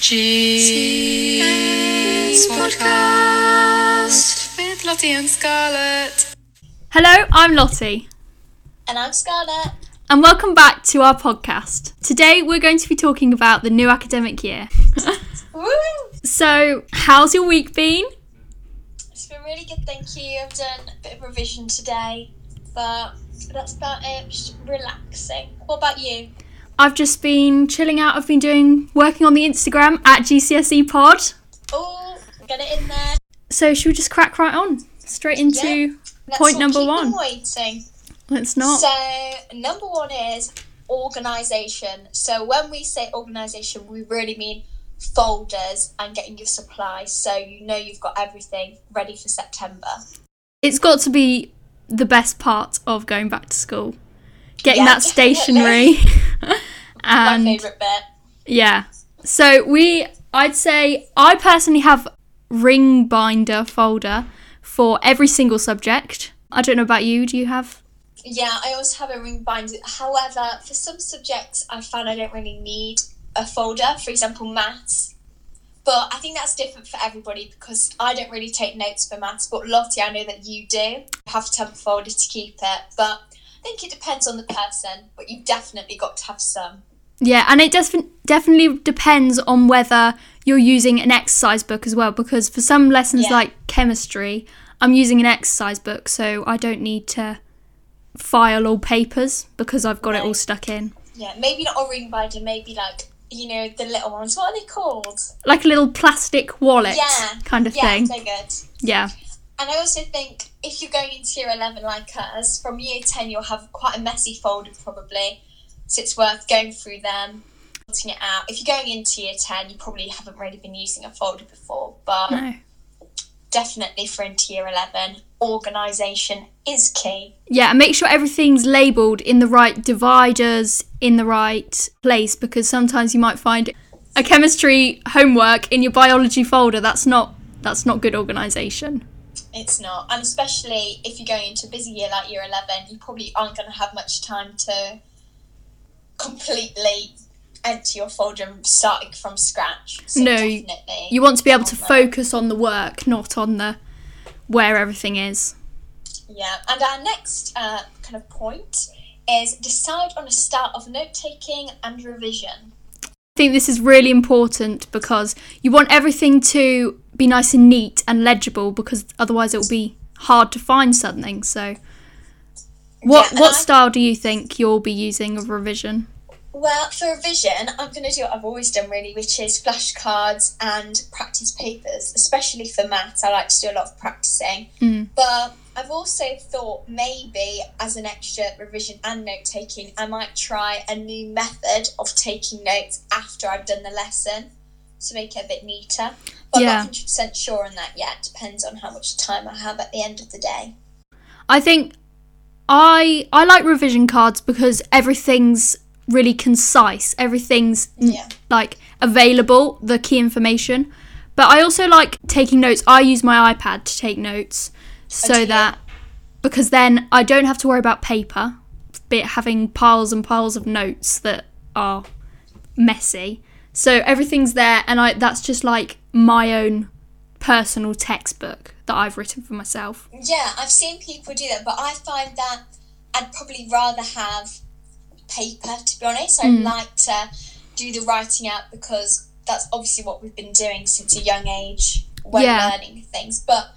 GS Podcast with Lottie and Scarlett. Hello, I'm Lottie, And I'm Scarlett. and welcome back to our podcast. Today we're going to be talking about the new academic year. Woo! so, how's your week been? It's been really good, thank you. I've done a bit of revision today, but that's about it. Just relaxing. What about you? I've just been chilling out. I've been doing working on the Instagram at GCSE Pod. Oh, get it in there. So, should we just crack right on straight into Yeah. Point number one? waiting. Let's not. So, number one is organisation. So, when we say organisation, we really mean folders and getting your supplies so you know you've got everything ready for September. It's got to be the best part of going back to school. Getting Yeah, that stationery. and My favourite bit. Yeah. So we, I'd say, I personally have ring binder folder for every single subject. I don't know about you. Do you have? Yeah, I also have a ring binder. However, for some subjects, I found I don't really need a folder. For example, maths. But I think that's different for everybody because I don't really take notes for maths. But Lottie, I know that you do. You have to have a folder to keep it. But I think it depends on the person. But you've definitely got to have some. Yeah, and it def- definitely depends on whether you're using an exercise book as well. Because for some lessons Yeah. like chemistry, I'm using an exercise book, so I don't need to file all papers because I've got it all stuck in. Yeah, maybe not a ring binder. Maybe like you know the little ones. What are they called? Like a little plastic wallet Yeah, kind of yeah, thing. they're good. Yeah. And I also think if you're going into year 11 like us, from year 10 you'll have quite a messy folder probably. So it's worth going through them, sorting it out. If you're going into year 10, you probably haven't really been using a folder before, but No. definitely for into year 11, organisation is key. Yeah, and make sure everything's labelled in the right dividers, in the right place, because sometimes you might find a chemistry homework in your biology folder. That's not that's not good organisation. It's not. And especially if you're going into a busy year like year 11, you probably aren't going to have much time to completely enter your folder and starting from scratch. So No, definitely. You want to be able to focus on the work, not on the where everything is. Yeah, and our next uh, kind of point is decide on a start of note taking and revision. I think this is really important because you want everything to be nice and neat and legible because otherwise it will be hard to find something. So what Yeah, what I- style do you think you'll be using of revision? Well, for revision, I'm going to do what I've always done really, which is flashcards and practice papers, especially for maths. I like to do a lot of practicing. Mm. But I've also thought maybe as an extra revision and note taking, I might try a new method of taking notes after I've done the lesson to make it a bit neater. But Yeah. I'm not 100% sure on that yet. Depends on how much time I have at the end of the day. I think I I like revision cards because everything's really concise. Everything's Yeah. like available, the key information. But I also like taking notes. I use my iPad to take notes so that because then I don't have to worry about paper, bit having piles and piles of notes that are messy. So everything's there and I that's just like my own personal textbook that I've written for myself. Yeah, I've seen people do that, but I find that I'd probably rather have paper, to be honest. I'd Mm. like to do the writing out because that's obviously what we've been doing since a young age when Yeah. learning things. But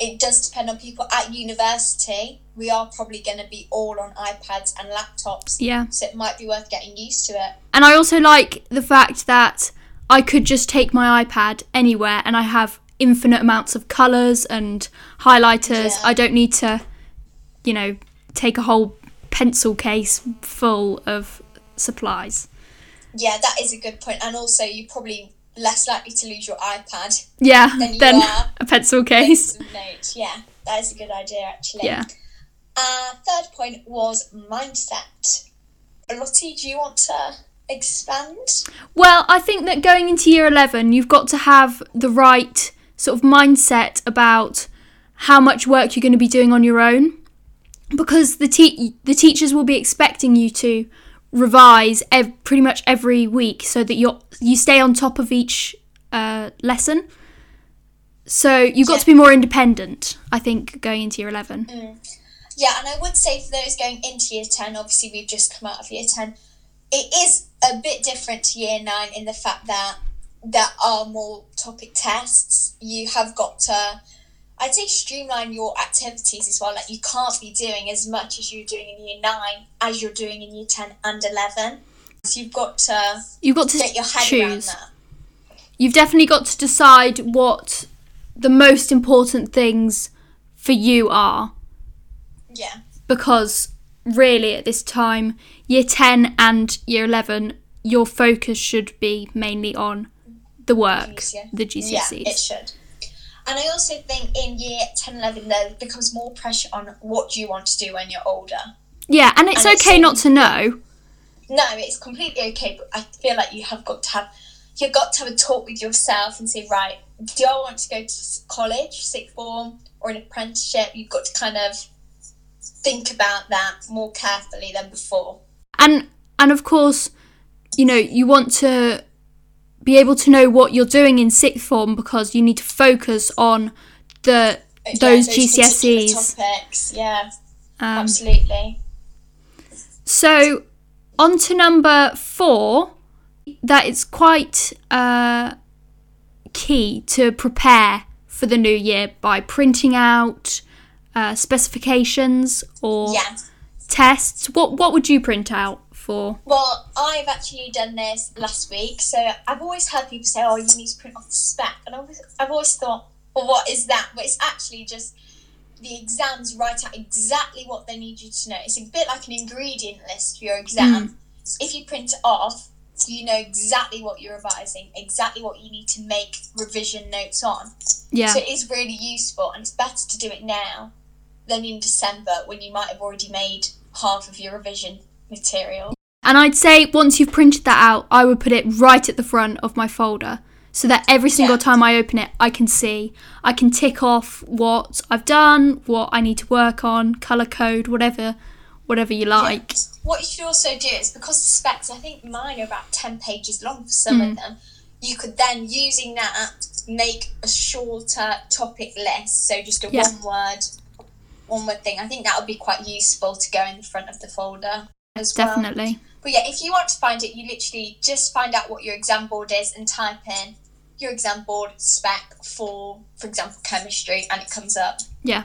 it does depend on people. At university, we are probably going to be all on iPads and laptops. Yeah. So it might be worth getting used to it. And I also like the fact that I could just take my iPad anywhere and I have infinite amounts of colours and highlighters. Yeah. I don't need to, you know, take a whole pencil case full of supplies. Yeah, that is a good. And also, you're probably less likely to lose your iPad Yeah, are- a pencil case. Notes. Yeah, that is a good idea, actually. Yeah. Uh, third point was mindset. Lottie, do you want to expand? Well, I think that going into year 11, you've got to have the right sort of mindset about how much work you're going to be doing on your own because the te- the teachers will be expecting you to revise ev- pretty much every week so that you're you stay on top of each uh, lesson. So you've got Yeah. to be more independent, I think, going into year eleven. Yeah, and I would say for those going into year 10, obviously we've just come out of year 10, it is a bit different to year 9 in the fact that there are more topic tests. You have got to, I'd say, streamline your activities as well. Like, you can't be doing as much as you're doing in year 9 as you're doing in year 10 and 11. So you've got to You've got to get your head around choose. that. You've definitely got to decide what the most important things for you are. Yeah. because really at this time, year 10 and year 11, your focus should be mainly on the work, GCSE. the Yeah, it should. And I also think in year 10, 11, there becomes more pressure on what you want to do when you're older. Yeah, and it's And okay so- not to know. No, it's completely okay, but I feel like you have got to have you've got to have a talk with yourself and say, right, do I want to go to college, sixth form, or an apprenticeship? You've got to kind of think about that more carefully than before. And and of course, you know, you want to be able to know what you're doing in sixth form because you need to focus on the Uh, yeah, those GCSEs. topics. Yeah, Um, absolutely. So, on to number four, that it's quite uh, key to prepare for the new year by printing out uh, specifications or Yeah. tests. What what would you print out for? Well, I've actually done this last week, so I've always heard people say, "Oh, you need to print off the spec," and I've always, I've always thought, "Well, what is that?" But it's actually just the exams write out exactly what they need you to know. It's a bit like an ingredient list for your exam. Hmm. If you print it off, you know exactly what you're revising, exactly what you need to make revision notes on. Yeah, So it is really useful, and it's better to do it now than in December when you might have already made half of your revision material. And I'd say once you've printed that out, I would put it right at the front of my folder. So that every single Yeah. time I open it, I can see, I can tick off what I've done, what I need to work on, color code, whatever, whatever you like. What you should also do is because the specs, I think mine are about 10 pages long for some of mm. them, you could then, using that, make a shorter topic list. So just a Yeah. one word, one word thing. I think that would be quite useful to go in the front of the folder as well. Definitely. But yeah, if you want to find it, you literally just find out what your exam board is and type in your exam board spec for, for example, chemistry, and it comes up. Yeah.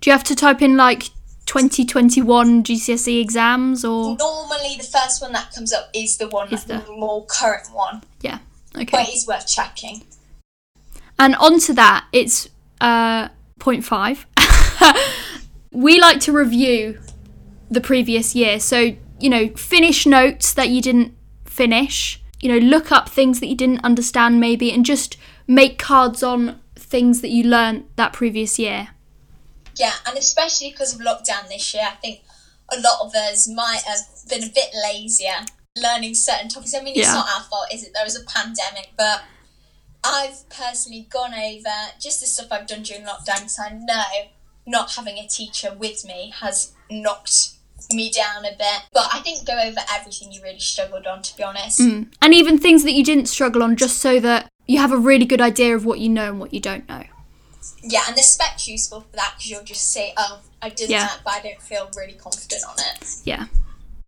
Do you have to type in like 2021 GCSE exams or? Normally, the first one that comes up is the one, Is the the- more current one, Yeah. Okay. But it is worth checking. And onto that, it's uh, point five. we like to review the previous year. So, you know, finish notes that you didn't finish, you know, look up things that you didn't understand maybe, and just make cards on things that you learned that previous year. Yeah, and especially because of lockdown this year, I think a lot of us might have been a bit lazier learning certain topics. I mean, it's Yeah. not our fault, is it? There was a pandemic, but I've personally gone over just the stuff I've done during lockdown because I know not having a teacher with me has knocked me down a bit. But I didn't go over everything you really struggled on, to be honest. Mm. And even things that you didn't struggle on, just so that you have a really good idea of what you know and what you don't know. Yeah, and the spec's useful for that because you'll just say, oh, I did Yeah. that, but I don't feel really confident on it. Yeah.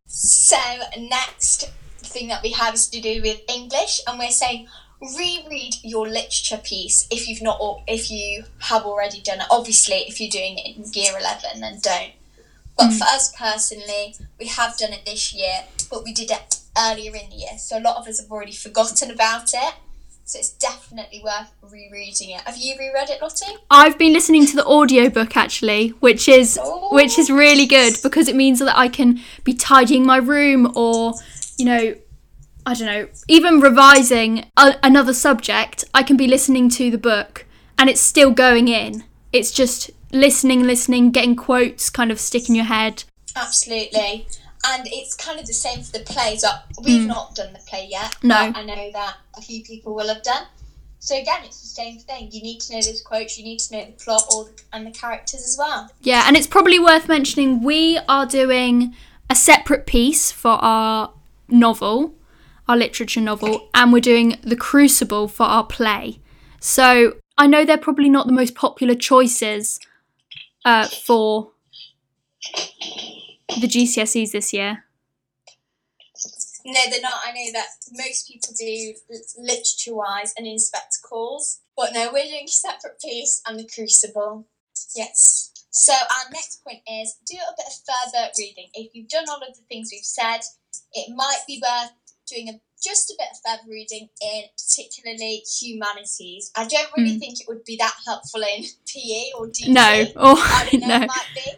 So next thing that we have is to do with English, and we're saying reread your literature piece if you've not, or if you have already done it. Obviously, if you're doing it in year eleven, then don't. But mm. for us personally, we have done it this year, but we did it earlier in the year, so a lot of us have already forgotten about it. So it's definitely worth rereading it. Have you reread it, Lottie? I've been listening to the audiobook actually, which is Oh. which is oh. really good because it means that I can be tidying my room or, you know, I don't know, even revising a- another subject, I can be listening to the book and it's still going in. It's just listening, listening, getting quotes kind of stick in your head. Absolutely. And it's kind of the same for the plays. We've mm. not done the play yet. No. But I know that a few people will have done. So again, it's the same thing. You need to know those quotes. You need to know the plot or and the characters as well. Yeah, and it's probably worth mentioning we are doing a separate piece for our novel, our literature novel, and we're doing The Crucible for our play. So I know they're probably not the most popular choices uh, for the GCSEs this year. No, they're not. I know that most people do literature wise and Inspector Calls. But no, we're doing a separate piece and the crucible. Yes. So our next point is do a bit of further reading. If you've done all of the things we've said, it might be worth doing a, just a bit of further reading in particularly humanities. I don't really Mm. think it would be that helpful in PE or DT. No, or I don't know, no. it might be.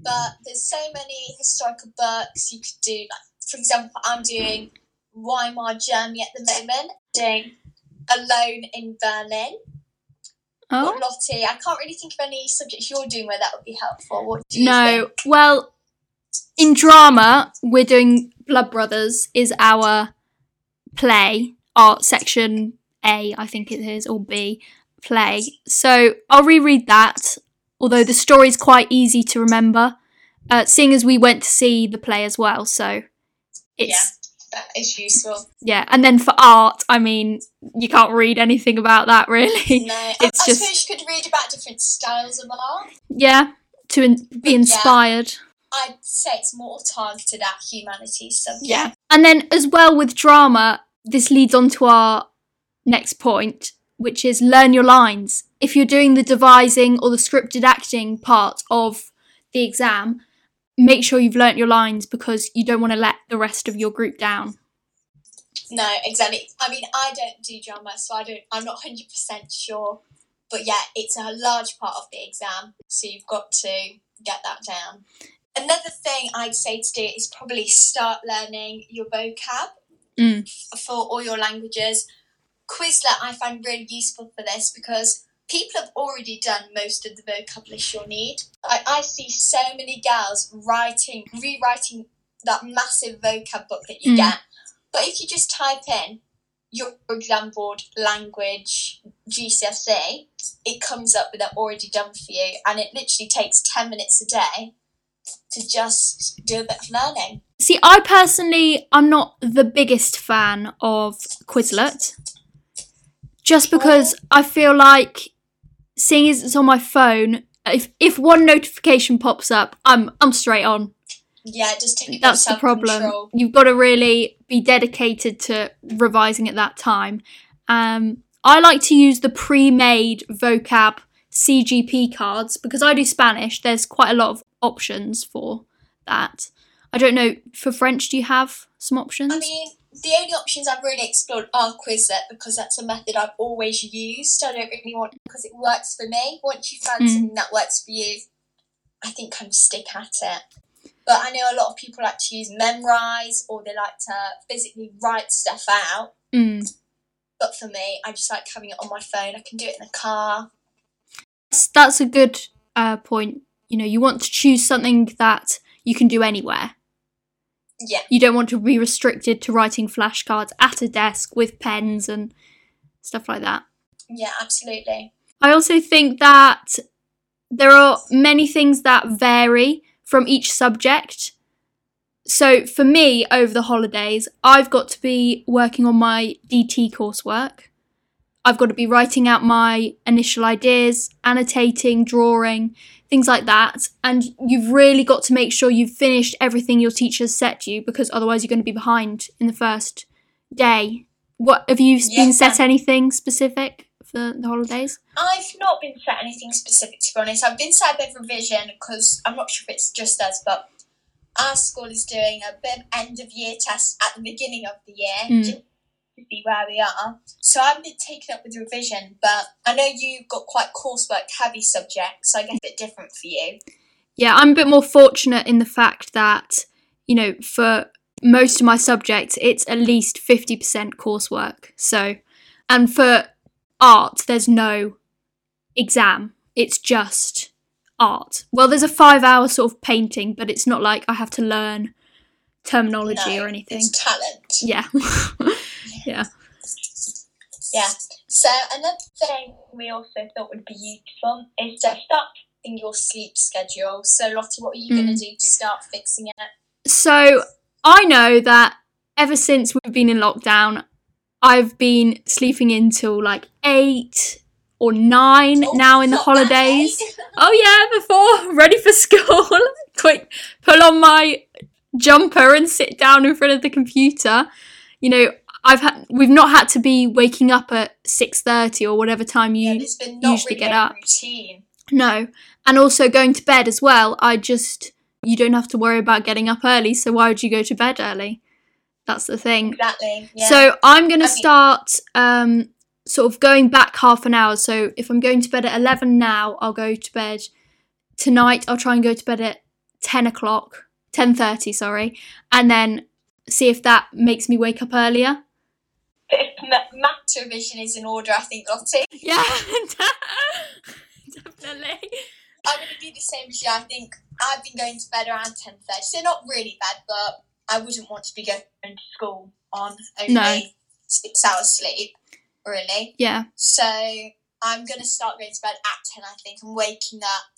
But there's so many historical books you could do. Like, for example, I'm doing Weimar Germany at the moment, doing Alone in Berlin. Oh. But Lottie, I can't really think of any subjects you're doing where that would be helpful. What do you think? No, think? well, in drama, we're doing Blood Brothers is our play, art section A, I think it is, or B play. So I'll reread that, although the story is quite easy to remember, uh, seeing as we went to see the play as well. So it's That is useful. yeah. And then for art, I mean, you can't read anything about that really. No, I, It's I just- suppose you could read about different styles of art. yeah, to in- be Yeah. I'd say it's more targeted at humanities subject. Yeah. And then as well with drama, this leads on to our next point, which is learn your lines. If you're doing the devising or the scripted acting part of the exam, make sure you've learnt your lines because you don't want to let the rest of your group down. No, exactly. I mean, I don't do drama, so I don't. I'm not hundred percent sure. But yeah, it's a large part of the exam, so you've got to get that down. Another thing I'd say to do is probably start learning your vocab Mm. for all your languages. Quizlet I find really useful for this because people have already done most of the vocab list you'll need. I, I see so many girls writing, rewriting that massive vocab book that you Mm. get. But if you just type in your exam board language GCSE, it comes up with it already done for you, and it literally takes 10 minutes a day to just do a bit of learning. See, I personally I'm not the biggest fan of Quizlet. Just because I feel like seeing as it's on my phone, if if one notification pops up, I'm I'm straight on. Yeah, does take That's the problem. You've got to really be dedicated to revising at that time. Um, I like to use the pre-made vocab CGP cards because I do Spanish. There's quite a lot of options for that. I don't know for French. Do you have some options? I mean, the only options I've really explored are Quizlet because that's a method I've always used. I don't really want because it works for me. Once you find Mm. something that works for you, I think kind of stick at it. But I know a lot of people like to use Memrise or they like to physically write stuff out. Mm. But for me, I just like having it on my phone. I can do it in the car. That's, that's a good uh, point. You know, you want to choose something that you can do anywhere. Yeah, You don't want to be restricted to writing flashcards at a desk with pens and stuff like that. yeah, absolutely. I also think that there are many things that vary from each subject. So for me, over the holidays, I've got to be working on my DT coursework. I've got to be writing out my initial ideas, annotating, drawing, things like that. And you've really got to make sure you've finished everything your teacher's set you because otherwise you're going to be behind in the first day. What have you Yeah. been set anything specific for the holidays? I've not been set anything specific to be honest. I've been set a bit of revision because I'm not sure if it's just us, but our school is doing a bit of end of year test at the beginning of the year Mm. See where we are. So I've been taken up with revision, but I know you've got quite coursework heavy subjects, so I guess a bit different for you. Yeah, I'm a bit more fortunate in the fact that, you know, for most of my subjects, it's at least 50% coursework. So, and for art, there's no exam, it's just art. Well, there's a five hour sort of painting, but it's not like I have to learn terminology No, or anything. It's talent. Yeah. yeah. Yeah. So another thing we also thought would be useful is to start fixing your sleep schedule. So Lottie, what are you going to Mm. do to start fixing it? So I know that ever since we've been in lockdown, I've been sleeping in till like eight or nine Oh, now in the holidays. Oh yeah, before ready for school. Quick, pull on my jumper and sit down in front of the computer. You know, I've had we've not had to be waking up at six thirty or whatever time you yeah, been not usually get up. routine. no, and also going to bed as well. I just you don't have to worry about getting up early. So why would you go to bed early? That's the thing. Exactly. Yeah. So I'm going to I mean- start um, sort of going back half an hour. So if I'm going to bed at 11 now, I'll go to bed tonight. I'll try and go to bed at 10 o'clock, 10.30, sorry. And then see if that makes me wake up earlier. If ma- maths revision is in order, I think Lottie. Yeah, definitely. I'm going to do the same as you. I think I've been going to bed around ten thirty, so not really bad, but I wouldn't want to be going to school on only No. six hours sleep, really. Yeah, So I'm going to start going to bed at ten, I think, and waking up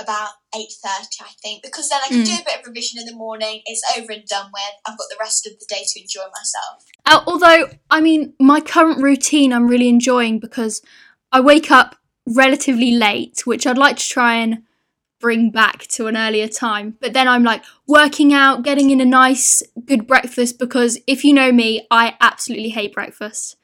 about eight thirty, I think, because then I can Mm. do a bit of revision in the morning. It's over and done with. I've got the rest of the day to enjoy myself. Uh, although, I mean, my current routine I'm really enjoying because I wake up relatively late, which I'd like to try and bring back to an earlier time. But then I'm like working out, getting in a nice, good breakfast because if you know me, I absolutely hate breakfast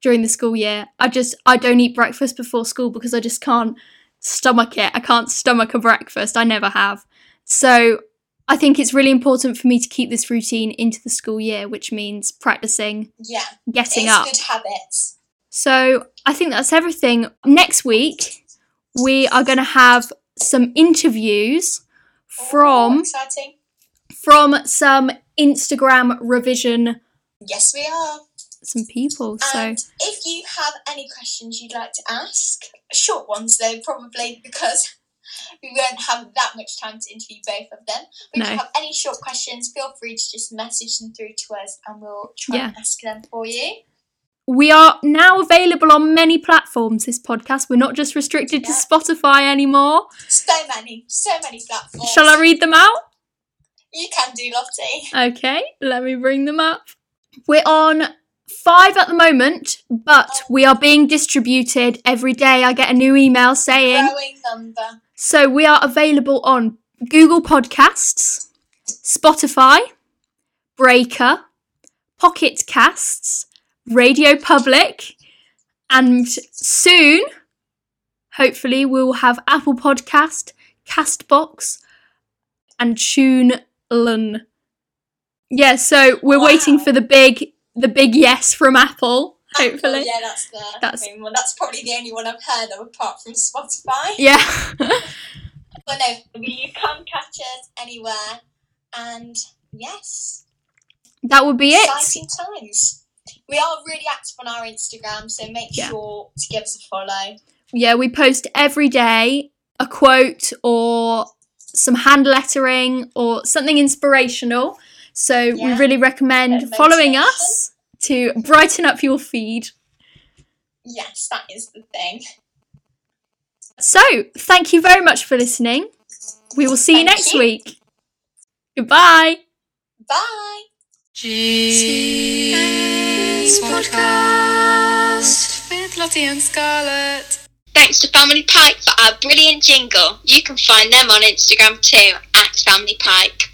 during the school year. I just, I don't eat breakfast before school because I just can't stomach it. I can't stomach a breakfast. I never have. So I think it's really important for me to keep this routine into the school year, which means practicing Yeah, getting up. good habits. So I think that's everything. Next week, we are going to have some interviews from exciting. from some Instagram revision Yes, we are. some people. So if you have any questions you'd like to ask, short ones though, probably because we won't have that much time to interview both of them. But if you have any short questions, feel free to just message them through to us and we'll try and ask them for you. we are now available on many platforms. This podcast. We're not just restricted to Spotify anymore. So many, so many platforms. Shall I read them out? You can do, Lottie. Okay, let me bring them up. We're on five at the moment, but we are being distributed every day. I get a new email saying Growing number. so we are available on Google Podcasts, Spotify, Breaker, Pocket Casts, Radio Public, and soon, hopefully, we'll have Apple Podcast, Castbox, and TuneIn. Yeah, so we're waiting for the big, the big yes from Apple. Apple, Hopefully, yeah, that's the That's- main one. That's probably the only one I've heard of apart from Spotify. yeah. But no, you can catch us anywhere. And yes, that would be it. exciting times. We are really active on our Instagram, so make Yeah. sure to give us a follow. Yeah, we post every day a quote or some hand lettering or something inspirational. So we really recommend following us to brighten up your feed. Yes, that is the thing. So, thank you very much for listening. We will see you next you. week. Goodbye. Bye. GS Podcast with Lottie and Scarlett. Thanks to Family Pike for our brilliant jingle. You can find them on Instagram too, at Family Pike.